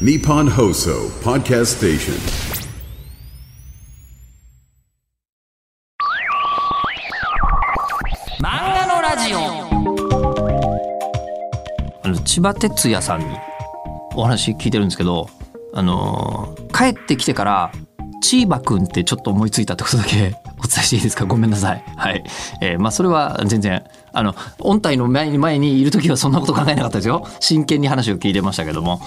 Nippon Hoso Podcast Station. 漫画のラジオあの千葉哲也さんにお話聞いてるんですけどあの帰ってきてからチーバくんってちょっと思いついたってことだけ お伝えしていいですか？ごめんなさい。はい、えーまあそれは全然あの音体の前に前にいる時はそんなこと考えなかったですよ。真剣に話を聞いてましたけども、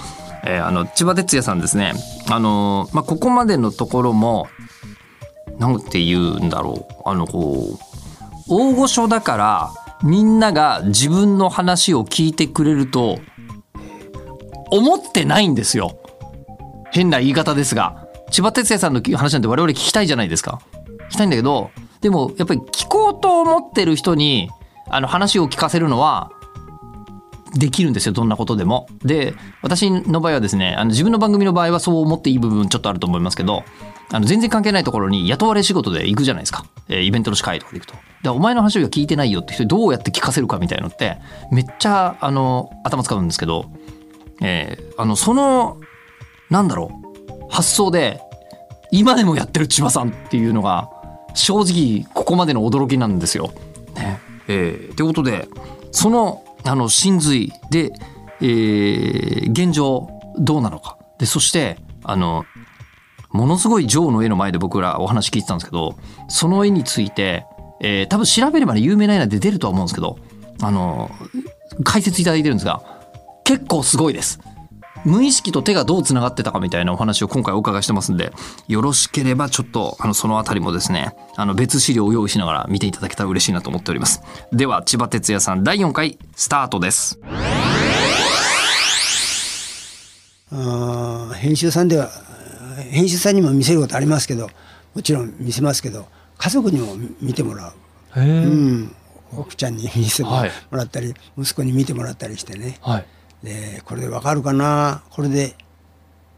えーあの千葉哲也さんですね。あのまあここまでのところもなんて言うんだろう。あのこう大御所だからみんなが自分の話を聞いてくれると思ってないんですよ。変な言い方ですが。千葉哲也さんの話なんて我々聞きたいじゃないですか。聞きたいんだけどでもやっぱり聞こうと思ってる人にあの話を聞かせるのはできるんですよどんなことでも。で私の場合はですねあの自分の番組の場合はそう思っていい部分ちょっとあると思いますけどあの全然関係ないところに雇われ仕事で行くじゃないですか、えーイベントの司会とかで行くと。でお前の話は聞いてないよって人にどうやって聞かせるかみたいのってめっちゃあの頭使うんですけど、えーあのそのなんだろう発想で今でもやってる千葉さんっていうのが正直ここまでの驚きなんですよ。ねえー、ということでそのあの真髄で、えー現状どうなのかでそしてあのものすごいジョーの絵の前で僕らお話聞いてたんですけどその絵について、えー多分調べればね有名な絵なんで出るとは思うんですけどあの解説いただいてるんですが結構すごいです。無意識と手がどうつながってたかみたいなお話を今回お伺いしてますんでよろしければちょっとあのそのあたりもですねあの別資料を用意しながら見ていただけたら嬉しいなと思っております。では千葉哲也さん第4回スタートです。あー編集さんでは編集さんにも見せることありますけどもちろん見せますけど家族にも見てもらう、うん、奥ちゃんに見せてもはいらったり、息子に見てもらったりしてね。はいでこれでわかるかな？これで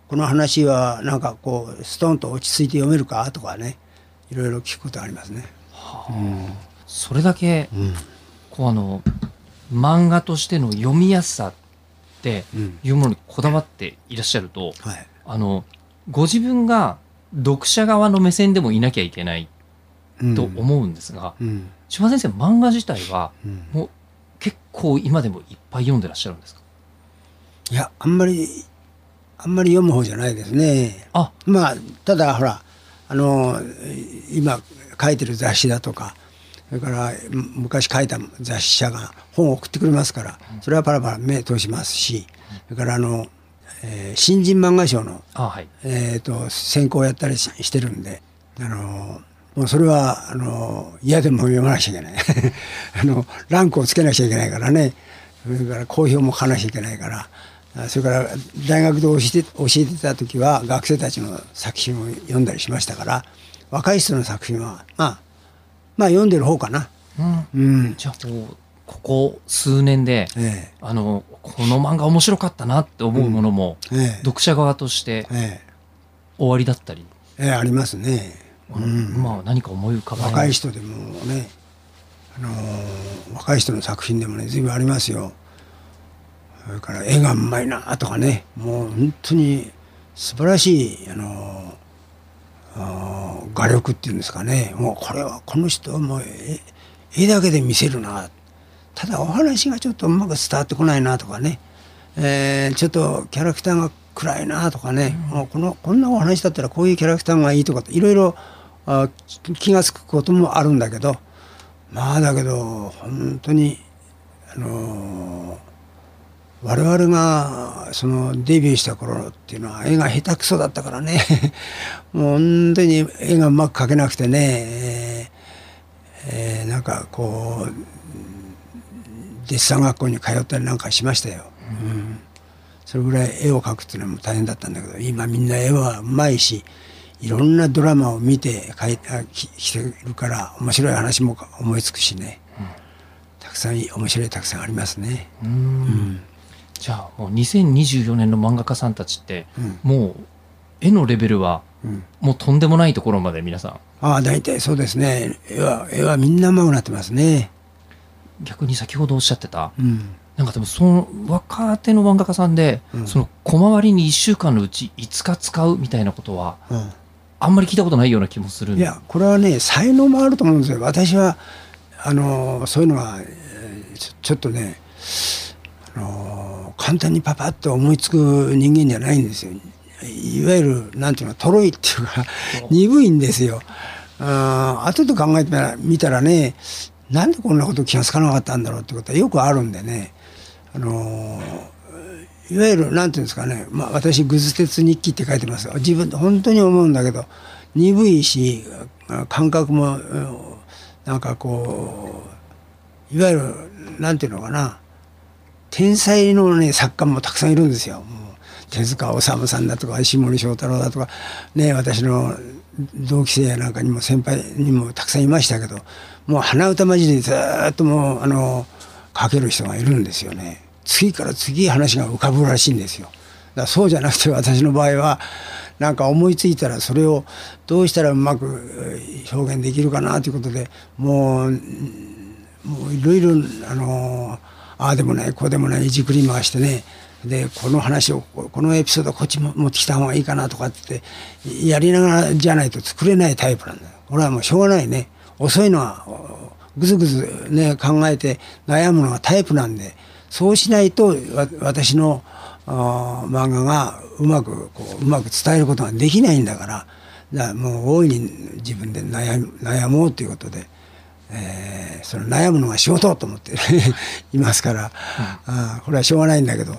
この話はなんかこうストンと落ち着いて読めるか？とかねいろいろ聞くことありますね。それだけ、こうあの漫画としての読みやすさってうん。いうものにこだわっていらっしゃると、はい、あのご自分が読者側の目線でもいなきゃいけないうん。と思うんですが、うん。千葉先生漫画自体はうん。もう結構今でもいっぱい読んでらっしゃるんですか？いやあんまりあんまり読む方じゃないですね。あ。まあただほらあの今書いてる雑誌だとかそれからむ昔書いた雑誌社が本を送ってくれますからそれはパラパラ目通しますしそれからあの、えー新人漫画賞の、あはい。えー、と選考をやったりししてるんであのもうそれはあの嫌でも読まなくちゃいけない。あのランクをつけなくちゃいけないからね。それから好評も書かなくちゃいけないからあそれから大学で教えて教えてた時は学生たちの作品を読んだりしましたから若い人の作品はまあまあ読んでる方かな。うん。うん。じゃあもうここ数年でえあのこの漫画面白かったなって思うものも、ええ。え読者側としてえ終わりだったり、えええありますね。まあ何か思い浮かば若い人でもね、あのー若い人の作品でもね随分ありますよそれから絵がうまいなとかねもう本当に素晴らしい、あの画力っていうんですかね。もうこれはこの人はもう絵絵だけで見せるな。ただお話がちょっとうまく伝わってこないなとかね、えーちょっとキャラクターが暗いなとかね、もうこのこんなお話だったらこういうキャラクターがいいとかいろいろ気が付くこともあるんだけど。まあだけど本当にあのー我々がそのデビューした頃っていうのは絵が下手くそだったからね。もう本当に絵がうまく描けなくてね、えーえーなんかこうデッサン学校に通ったりなんかしましたよ。うん。それぐらい絵を描くっていうのも大変だったんだけど今みんな絵はうまいしいろんなドラマを見て描いたききてるから面白い話も思いつくしね、たくさん面白いたくさんありますね。うんじゃあもう2024年の漫画家さんたちって、うん。もう絵のレベルはうん。もうとんでもないところまで皆さん。ああ大体そうですね。絵は絵はみんなうまくなってますね。逆に先ほどおっしゃってたうん。なんかでもその若手の漫画家さんで、うん。その小回りに1週間のうち5日使うみたいなことはうん。あんまり聞いたことないような気もするいやこれはね才能もあると思うんですよ。私はあのそういうのはえーちょちょっとねあの簡単にパパッと思いつく人間じゃないんですよ。いわゆるなんていうのとろいっていうか鈍いんですよ。あー後で考えてみたらねなんでこんなこと気がつかなかったんだろうってことはよくあるんでね。あのいわゆるなんていうんですかね、まあ、私「ぐず鉄日記」って書いてます。よ自分で本当に思うんだけど鈍いしあ感覚もうんなんかこういわゆるなんていうのかな天才のね作家もたくさんいるんですよ。もう手塚治虫さんだとか石森章太郎だとかね私の同期生やなんかにも先輩にもたくさんいましたけどもう鼻歌交じりでずっともうあの書ける人がいるんですよね。次から次話が浮かぶらしいんですよ。だからそうじゃなくて私の場合はなんか思いついたらそれをどうしたらうまく表現できるかなということでもうもういろいろあのああでもないこうでもないいじくり回してねでこの話をこのエピソードこっちも持ってきた方がいいかなとかってやりながらじゃないと作れないタイプなんだよ。俺はもうしょうがないね遅いのはぐずぐずね考えて悩むのがタイプなんでそうしないと私の漫画がうまくこううまく伝えることができないんだからだからもう大いに自分で悩悩もうということで。えーその悩むのが仕事と思って いますから、あーこれはしょうがないんだけど。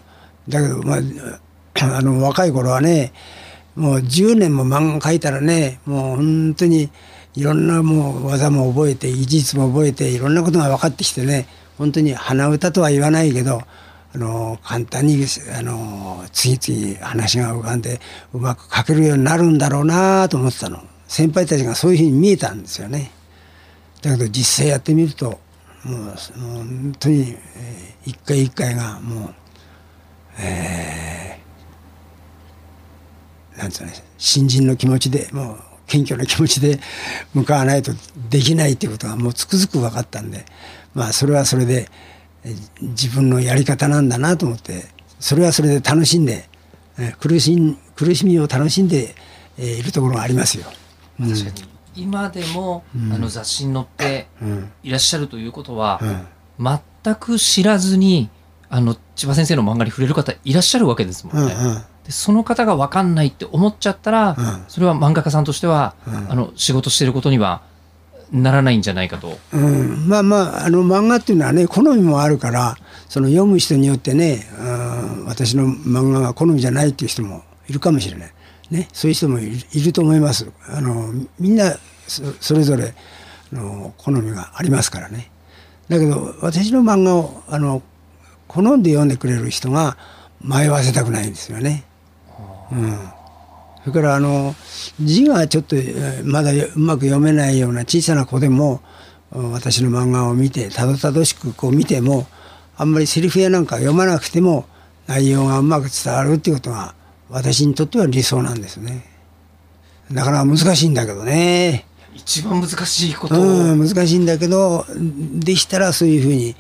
だけど、まあ、あの若い頃はねもう10年も漫画描いたらねもう本当にいろんなもう技も覚えて技術も覚えていろんなことが分かってきてね本当に鼻歌とは言わないけどあの簡単にあの次々話が浮かんでうまく描けるようになるんだろうなと思ってたの。先輩たちがそういうふうに見えたんですよね。だけど実際やってみるともう本当に、一回一回がもう、えーなんつうの新人の気持ちでもう謙虚な気持ちで向かわないとできないっていうことがもうつくづく分かったんでまあそれはそれで自分のやり方なんだなと思ってそれはそれで楽しんで、苦し苦しみを楽しんで、いるところがありますよ。うん今でも、あの雑誌に載ってうん。いらっしゃるということは、うん。全く知らずにあの千葉先生の漫画に触れる方いらっしゃるわけですもんね。うんうん。でその方が分かんないって思っちゃったら、うん。それは漫画家さんとしては、うん。あの仕事してることにはならないんじゃないかと。うん、まあまああの漫画っていうのはね好みもあるからその読む人によってね、うん、私の漫画が好みじゃないっていう人もいるかもしれない、ね、そういう人もいるいると思います。あのみんなそそれぞれあの好みがありますからね。だけど私の漫画をあの好んで読んでくれる人が迷わせたくないんですよね。うん。それからあの字がちょっとまだうまく読めないような小さな子でも私の漫画を見てたどたどしくこう見てもあんまりセリフやなんか読まなくても内容がうまく伝わるっていうことが私にとっては理想なんですね。なかなか難しいんだけどね。一番難しいことを、うん、難しいんだけどできたらそういうふうに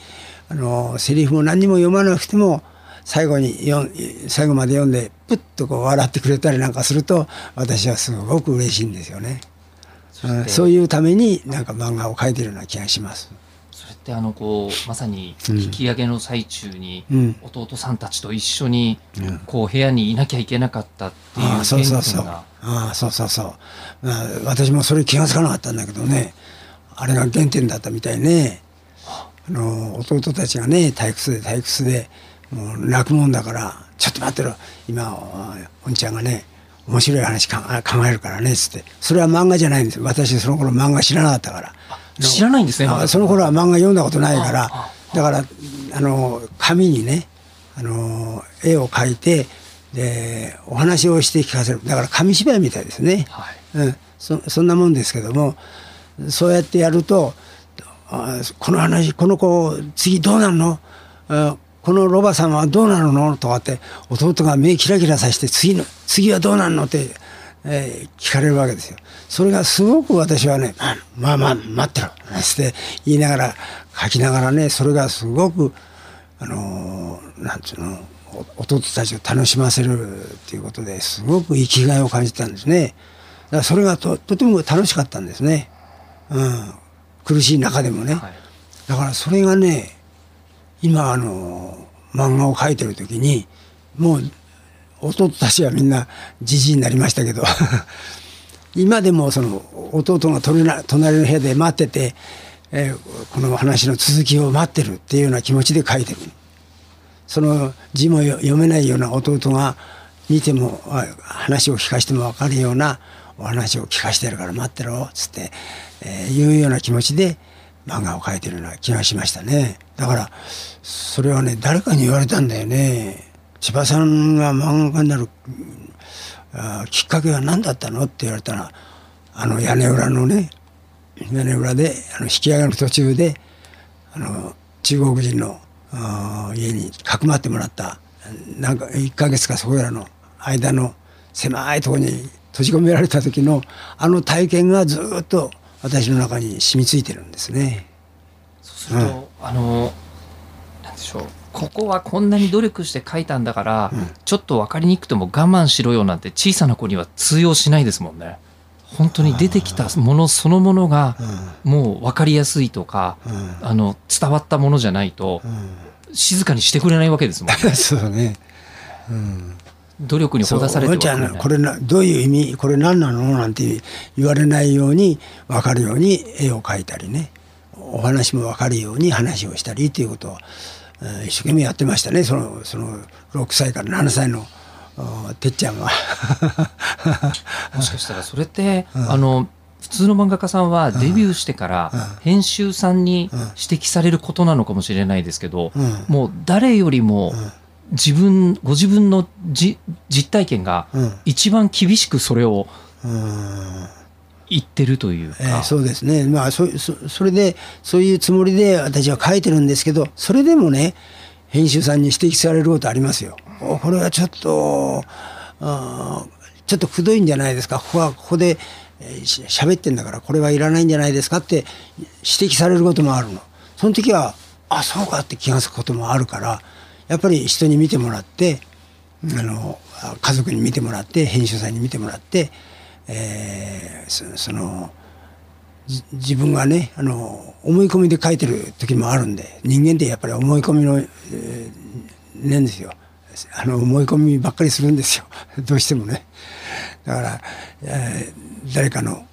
あのセリフも何にも読まなくても最後に読ん最後まで読んでプッとこう笑ってくれたりなんかすると私はすごく嬉しいんですよね。うんそういうためになんか漫画を描いてるような気がします。ってあのこうまさに引き上げの最中にうん。弟さんたちと一緒にうん。こう部屋にいなきゃいけなかったっていうああそうそうそう。玄君が。ああそうそうそう、まあ、私もそれ気が付かなかったんだけどね。あれが原点だったみたいね。あの弟たちがね退屈で退屈でもう泣くもんだから「ちょっと待ってろ。今あおんちゃんがね面白い話か考えるからね」っつって。それは漫画じゃないんです。私その頃漫画知らなかったから知らないんですねその頃は漫画読んだことないから。あ。だからあの紙にねあの絵を描いてでお話をして聞かせる。だから紙芝居みたいですね、はい。うん、そそんなもんですけどもそうやってやるとあこの話この子次どうなるの？あこのロバさんはどうなるの？とかって弟が目キラキラさせて次の次はどうなるの？って、えー聞かれるわけですよ。それがすごく私はねあまあまあ待ってろなんて言いながら書きながらねそれがすごくあのなんつうのお弟たちを楽しませるっていうことですごく生きがいを感じたんですね。だからそれがととても楽しかったんですね。うん、苦しい中でもね。はいだからそれがね今あの漫画を描いてる時にもう弟たちはみんなじじいになりましたけど 今でもその弟が隣の部屋で待ってて、えーこの話の続きを待ってるっていうような気持ちで書いてる。その字も読めないような弟が見ても話を聞かせても分かるようなお話を聞かせてるから待ってろっつって、えーいうような気持ちで漫画を描いてるような気がしましたね。だからそれはね誰かに言われたんだよね。千葉さんが漫画家になるあきっかけは何だったのって言われたらあの屋根裏のね屋根裏であの引き上がる途中であの中国人の家にかくまってもらったなんか1ヶ月かそこらの間の狭いところに閉じ込められた時のあの体験がずっと私の中に染みついてるんですね。そうすると、あのなんでしょうここはこんなに努力して書いたんだから、ちょっと分かりにくくても我慢しろよなんて小さな子には通用しないですもんね。本当に出てきたものそのものがもう分かりやすいとか、うん。あの伝わったものじゃないと静かにしてくれないわけですもんね。そうね。努力にほだされてそうじゃ分かれないあこれなどういう意味これ何なのなんて言われないように分かるように絵を描いたりね。お話も分かるように話をしたりっていうことを、えー一生懸命やってましたね。そのその6歳から7歳のおてっちゃんは。もしかしたらそれって、あの普通の漫画家さんはデビューしてから編集さんに指摘されることなのかもしれないですけど、うん。もう誰よりも自分ご自分のじ実体験がうん。一番厳しくそれをうん言ってるというか、えーそうですね、まあそそそれでそういうつもりで私は書いてるんですけどそれでもね編集さんに指摘されることありますよ。これはちょっとあちょっとくどいんじゃないですかここはここでえーし喋ってんだからこれはいらないんじゃないですかって指摘されることもあるの。その時はあそうかって気が付くこともあるからやっぱり人に見てもらってあの家族に見てもらって編集さんに見てもらって、えーその自分がねあの思い込みで書いてる時もあるんで人間ってやっぱり思い込みの、えーなんですよ。あの思い込みばっかりするんですよ。どうしてもね。だから、えー誰かの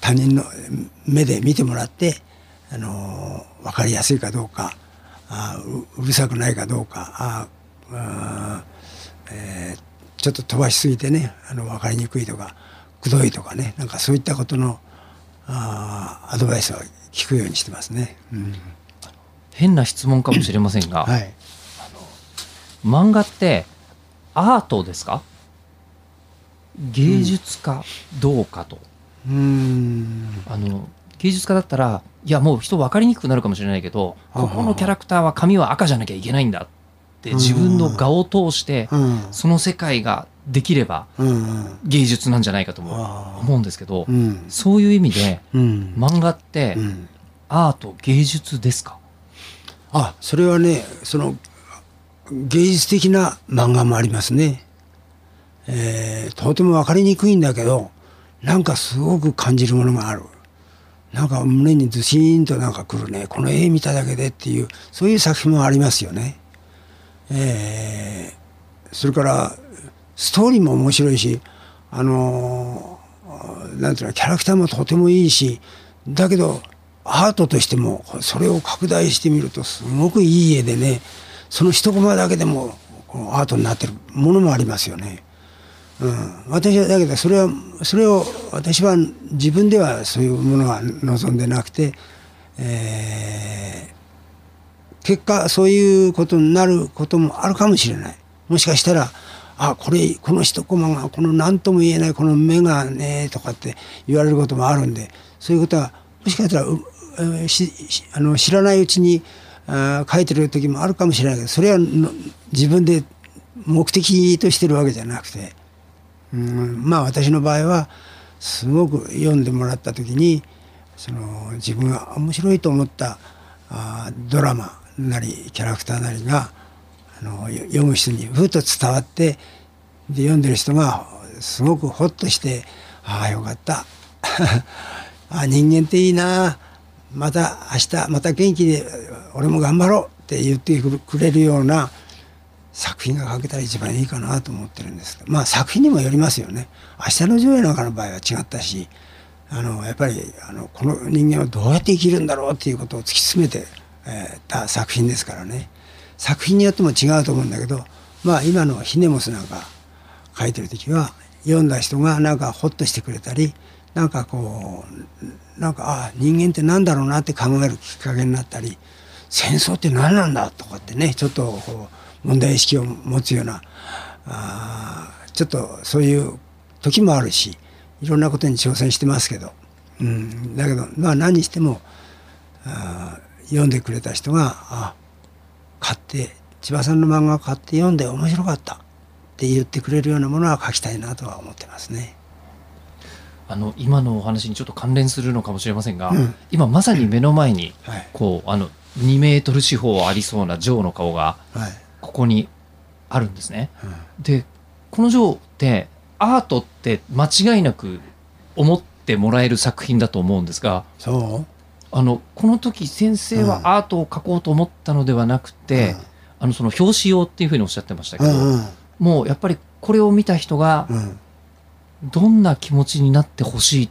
他人の目で見てもらってあの分かりやすいかどうかあううるさくないかどうかああえーちょっと飛ばしすぎてねあの分かりにくいとかくどいとかねなんかそういったことのあーアドバイスは聞くようにしてますね。うん。変な質問かもしれませんが、はい、漫画ってアートですか？芸術家どうかと、うーん。あの芸術家だったらいやもう人分かりにくくなるかもしれないけどここのキャラクターは髪は赤じゃなきゃいけないんだって自分の画を通してうん。その世界ができれば芸術なんじゃないかとも思うんですけどうん。そういう意味でうん。漫画ってうん。アート芸術ですか？あそれはねその芸術的な漫画もありますね。えーとても分かりにくいんだけどなんかすごく感じるものがある。なんか胸にずしーんとなんかくるね。この絵見ただけでっていうそういう作品もありますよね。えーそれからストーリーも面白いしあのーなんていうのキャラクターもとてもいいしだけどアートとしてもそれを拡大してみるとすごくいい絵でねその一コマだけでもアートになってるものもありますよね。うん、私はだけどそれはそれを私は自分ではそういうものは望んでなくて、えー結果そういうことになることもあるかもしれないもしかしたらあこれこの一コマがこの何とも言えないこの目がねとかって言われることもあるんでそういうことはもしかしたらあの知らないうちにあ書いてる時もあるかもしれないけどそれは自分で目的としてるわけじゃなくて。うんまあ私の場合はすごく読んでもらった時にその自分が面白いと思ったあドラマなりキャラクターなりがあの読む人にふっと伝わってで読んでる人がすごくホッとして「ああよかった。あ人間っていいな。また明日また元気で俺も頑張ろう」って言ってくれるような作品が書けたら一番いいかなと思ってるんですけど。まあ作品にもよりますよね。明日の上映なんかの場合は違ったしあのやっぱりあのこの人間はどうやって生きるんだろうっていうことを突き詰めて、え、た作品ですからね。作品によっても違うと思うんだけどまあ今のヒネモスなんか書いてる時は読んだ人がなんかホッとしてくれたりなんかこうなんかあ人間って何だろうなって考えるきっかけになったり戦争って何なんだとかってねちょっとこう問題意識を持つようなあちょっとそういう時もあるしいろんなことに挑戦してますけど、うん、だけどまあ何にしてもあ読んでくれた人があ買って千葉さんの漫画を買って読んで面白かった。って言ってくれるようなものは書きたいなとは思ってますね。あの今のお話にちょっと関連するのかもしれませんが、うん。今まさに目の前に、はい。こうあの2メートル四方ありそうなジョーの顔がはい。ここにあるんですね。うん。でこのジョーってアートって間違いなく思ってもらえる作品だと思うんですがそうあのこの時先生うん。はアートを描こうと思ったのではなくて、あのその表紙用っていうふうにおっしゃってましたけど、うんうん。もうやっぱりこれを見た人がうん。どんな気持ちになってほしいっ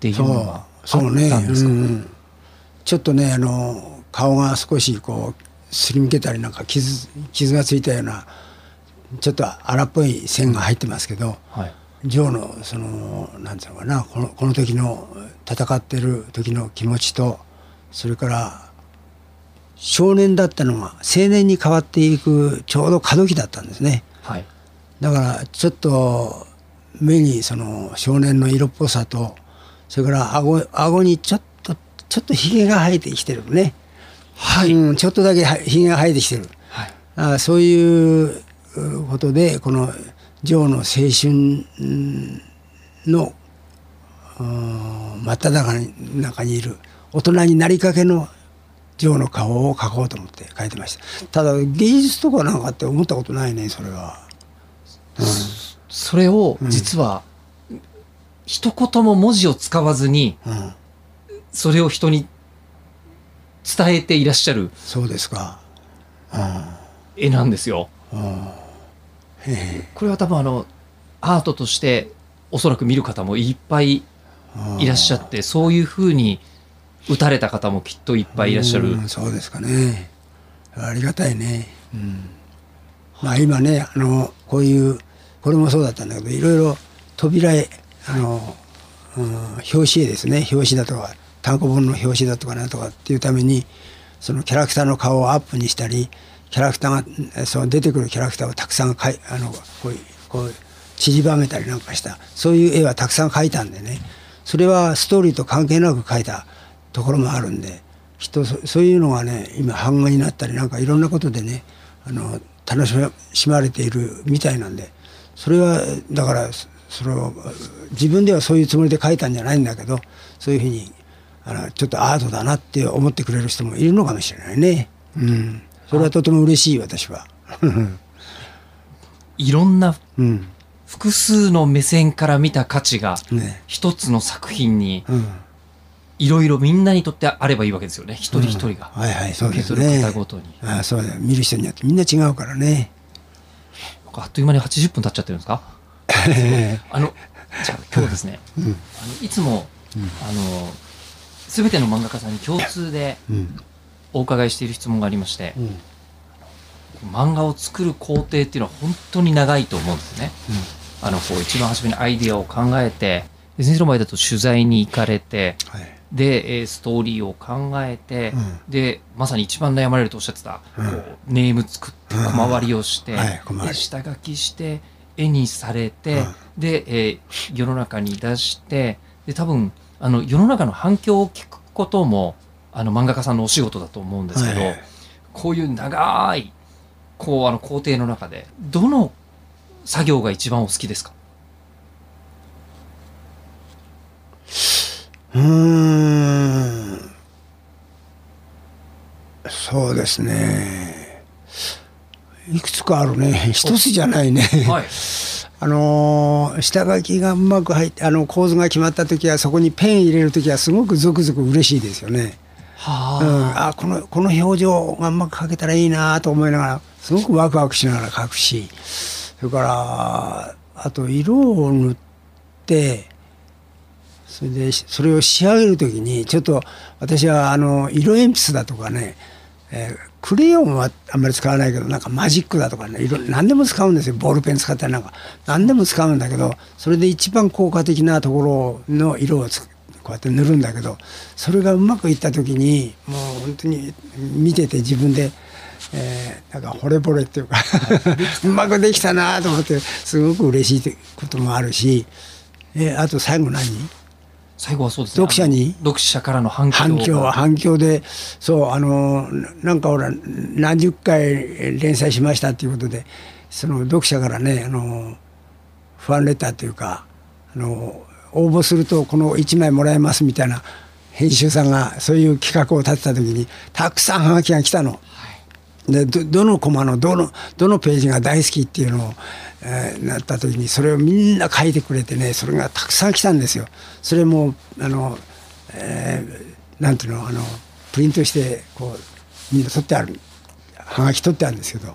ていうのがあそう。そうね。ったんですか、うんうん。ちょっとねあの顔が少しこうすりむけたりなんか傷傷がついたようなちょっと荒っぽい線が入ってますけどはいジョーのそのなんていうのかなこのこの時の戦ってる時の気持ちとそれから少年だったのが青年に変わっていくちょうど過渡期だったんですね。はい。だからちょっと目にその少年の色っぽさとそれから顎顎にちょっとちょっとひげが生えてきてるね、はい、うん、ちょっとだけはひげが生えてきてる。はい。あそういううことでこのジョーの青春うんのうん真っ只中に中にいる大人になりかけのジョーの顔を描こうと思って描いてましたただ芸術とかなんかって思ったことないねそれは。それを実は、一言も文字を使わずにうんそれを人に伝えていらっしゃるそうですか。絵なんですよ。へえ これは多分あのアートとしておそらく見る方もいっぱいいらっしゃってそういうふうに打たれた方もきっといっぱいいらっしゃるうんそうですかね。ありがたいね。うん、まあ今ねあのこういうこれもそうだったんだけどいろいろ扉絵あの、うん、表紙絵ですね表紙だとか単行本の表紙だとかなんとかっていうためにそのキャラクターの顔をアップにしたりキャラクターがその出てくるキャラクターをたくさんかいあのこういうこう散りばめたりなんかしたそういう絵はたくさん描いたんでねそれはストーリーと関係なく描いたところもあるんできっとそういうのがね今版画になったりなんかいろんなことでねあの楽しまれているみたいなんでそれはだからそそれを自分ではそういうつもりで描いたんじゃないんだけどそういうふうにあのちょっとアートだなって思ってくれる人もいるのかもしれないね。うん、それはとても嬉しい私は。いろんなうん、複数の目線から見た価値がね、一つの作品にうん、いろいろみんなにとってあればいいわけですよね。一人一人が。はいはいそう受けですね。取る方。ごとに。ああそうだ。よ見る人によってみんな違うからね。あっという間に80分経っちゃってるんですか？あのじゃあ今日ですね、あのいつも、あの全ての漫画家さんに共通でうんお伺いしている質問がありまして、うん。漫画を作る工程っていうのは本当に長いと思うんですね。あのこう一番初めにアイディアを考えてで先生の場合だと取材に行かれてはい。でえーストーリーを考えて、うん。でまさに一番悩まれるとおっしゃってた、うん。こうネーム作ってうん。小回りをして、はい下書きして絵にされて、うん。で、えー世の中に出してで多分あの世の中の反響を聞くこともあの漫画家さんのお仕事だと思うんですけど、はいこういう長いこうあの工程の中でどの作業が一番お好きですか？うーん。そうでですね。いくつかあるね。一つじゃないね、はい。あのー下書きがうまく入ってあの構図が決まった時はそこにペン入れる時はすごくゾクゾク嬉しいですよね。はうん、あこのこの表情がうまく描けたらいいなと思いながらすごくワクワクしながら描くし。それからあと色を塗ってそれでそれを仕上げる時にちょっと私はあの色鉛筆だとかね、えークレヨンはあんまり使わないけどなんかマジックだとかね色何でも使うんですよ。ボールペン使ったりなんか。何でも使うんだけどそれで一番効果的なところの色をつこうやって塗るんだけどそれがうまくいった時にもう本当に見てて自分で、えーなんか惚れ惚れっていうか うまくできたなと思ってすごく嬉しいこともあるし、えーあと最後何？最後はそうですね。読者に？読者からの反響反響は反響でそうあのななんかほら何十回連載しましたっていうことでその読者からねあのファンレターというかあの応募するとこの1枚もらえますみたいな編集さんがそういう企画を立てた時にたくさんハガキが来たの。でどのコマのどのどのページが大好きっていうのを、えーなった時にそれをみんな書いてくれてねそれがたくさん来たんですよ。それもあの、えーなんていうのあのプリントしてこうみんな取ってあるはがき取ってあるんですけど、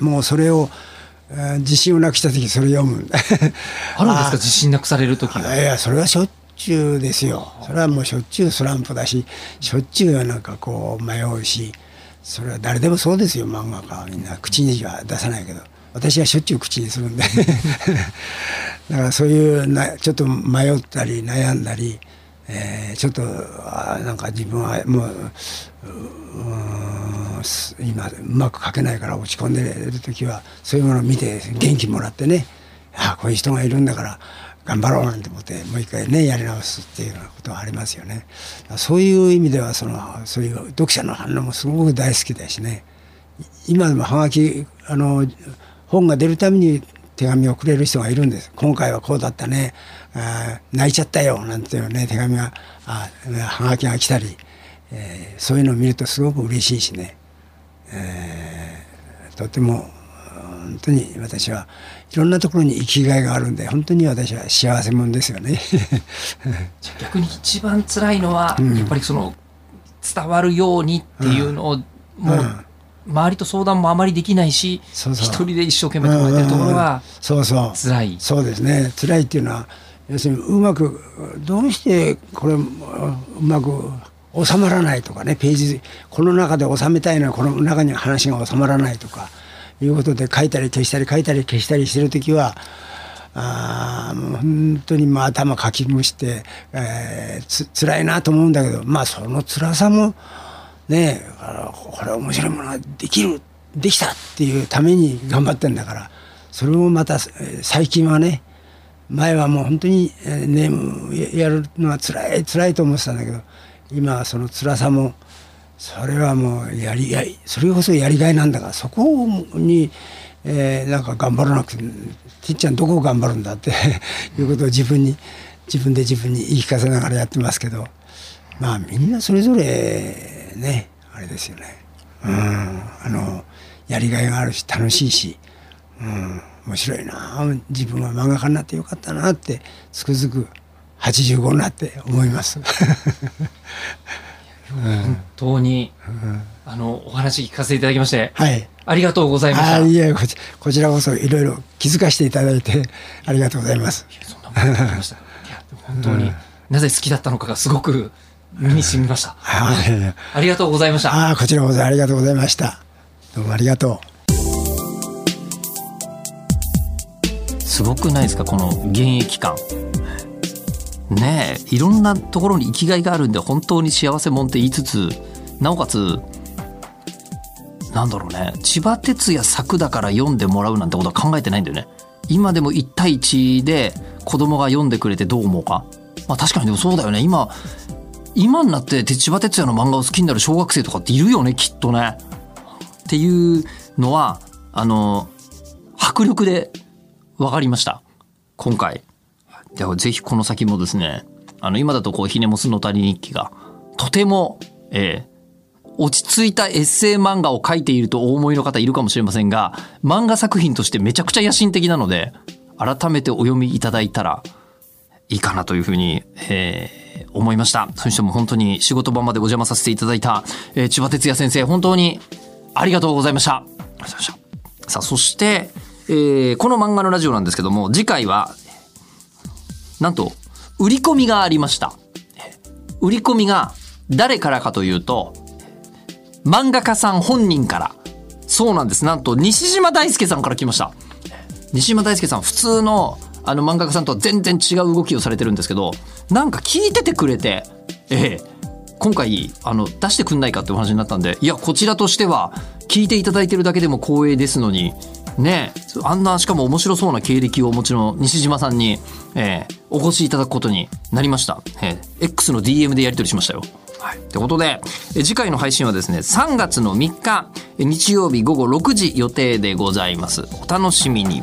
もうそれを、自信をなくした時それ読む。あるんですか？自信なくされる時がいやそれはしょっちゅうですよ。それはもうしょっちゅうスランプだししょっちゅうなんかこう迷うしそれは誰でもそうですよ。漫画家はみんな口には出さないけど。私はしょっちゅう口にするんで。だからそういうなちょっと迷ったり悩んだり、えーちょっとあなんか自分はもうう今うまく書けないから落ち込んでる時はそういうものを見て元気もらってねあこういう人がいるんだから頑張ろうなんて思ってもう一回ねやり直すっていうようなことはありますよね。そういう意味ではそのそういう読者の反応もすごく大好きだしね。今でもはがきあの本が出るために手紙をくれる人がいるんです。今回はこうだったね。泣いちゃったよなんていうね手紙があはがきが来たり、えーそういうのを見るとすごく嬉しいしね、えーとても本当に私はいろんなところに生きがいがあるんで本当に私は幸せ者ですよね。逆に一番辛いのは、やっぱりその伝わるようにっていうのを、もう周りと相談もあまりできないし一人で一生懸命考えてるところがそうそう。辛い。そうですね。辛いっていうのは要するにうまくどうしてこれうまく収まらないとかねページこの中で収めたいのはこの中に話が収まらないとかいうことで書いたり消したり書いたり消したりしてる時はあもう本当にまあ頭かきむして、えー、つ辛いなと思うんだけどまあその辛さもねあのこれ面白いものができるできたっていうために頑張ってんだからそれをまた最近はね前はもう本当にネームやるのは辛い辛いと思ってたんだけど今はその辛さもそれはもうやりがいそれこそやりがいなんだからそこに、えーなんか頑張らなくててっちゃんどこを頑張るんだって いうことを自分に自分で自分に言い聞かせながらやってますけどまあみんなそれぞれねあれですよね。うん。あのやりがいがあるし楽しいし、うん、面白いな自分は漫画家になってよかったなってつくづく85になって思います。本当に、あのお話聞かせていただきましてはいありがとうございました。あいえこちらこそいろいろ気づかせていただいてありがとうございます。そんなこと聞きました。本当に、なぜ好きだったのかがすごく身に染みました。あいやいやありがとうございました。あこちらこそありがとうございました。どうもありがとすごくないですかこの現役感。ねえいろんなところに生きがいがあるんで本当に幸せもんって言いつつなおかつなんだろうね千葉哲也作だから読んでもらうなんてことは考えてないんだよね。今でも1対1で子供が読んでくれてどう思うか。まあ確かにでもそうだよね今今になって千葉哲也の漫画を好きになる小学生とかっているよねきっとね。っていうのはあの迫力で分かりました今回ではぜひこの先もですねあの今だとこうひねもすの谷日記がとても、えー落ち着いたエッセイ漫画を描いているとお思いの方いるかもしれませんが、漫画作品としてめちゃくちゃ野心的なので、改めてお読みいただいたらいいかなというふうに、えー思いました。それにしても本当に仕事場までお邪魔させていただいた、えー千葉哲也先生、本当にありがとうございました。ありがとうございました。さあ、そして、えーこの漫画のラジオなんですけども、次回は、なんと、売り込みがありました。売り込みが誰からかというと、漫画家さん本人から。そうなんです。なんと、西島大輔さんから来ました。西島大輔さん、普通の、あの漫画家さんとは全然違う動きをされてるんですけど、なんか聞いててくれて、ええ、今回、あの、出してくんないかってお話になったんで、いや、こちらとしては、聞いていただいてるだけでも光栄ですのに、ねえ、あんな、しかも面白そうな経歴をお持ちの西島さんに、ええ、お越しいただくことになりました。ええ、X の DM でやり取りしましたよ。はい。ってことで、え次回の配信はですね、3月の3日、え日曜日午後6時予定でございます。お楽しみに。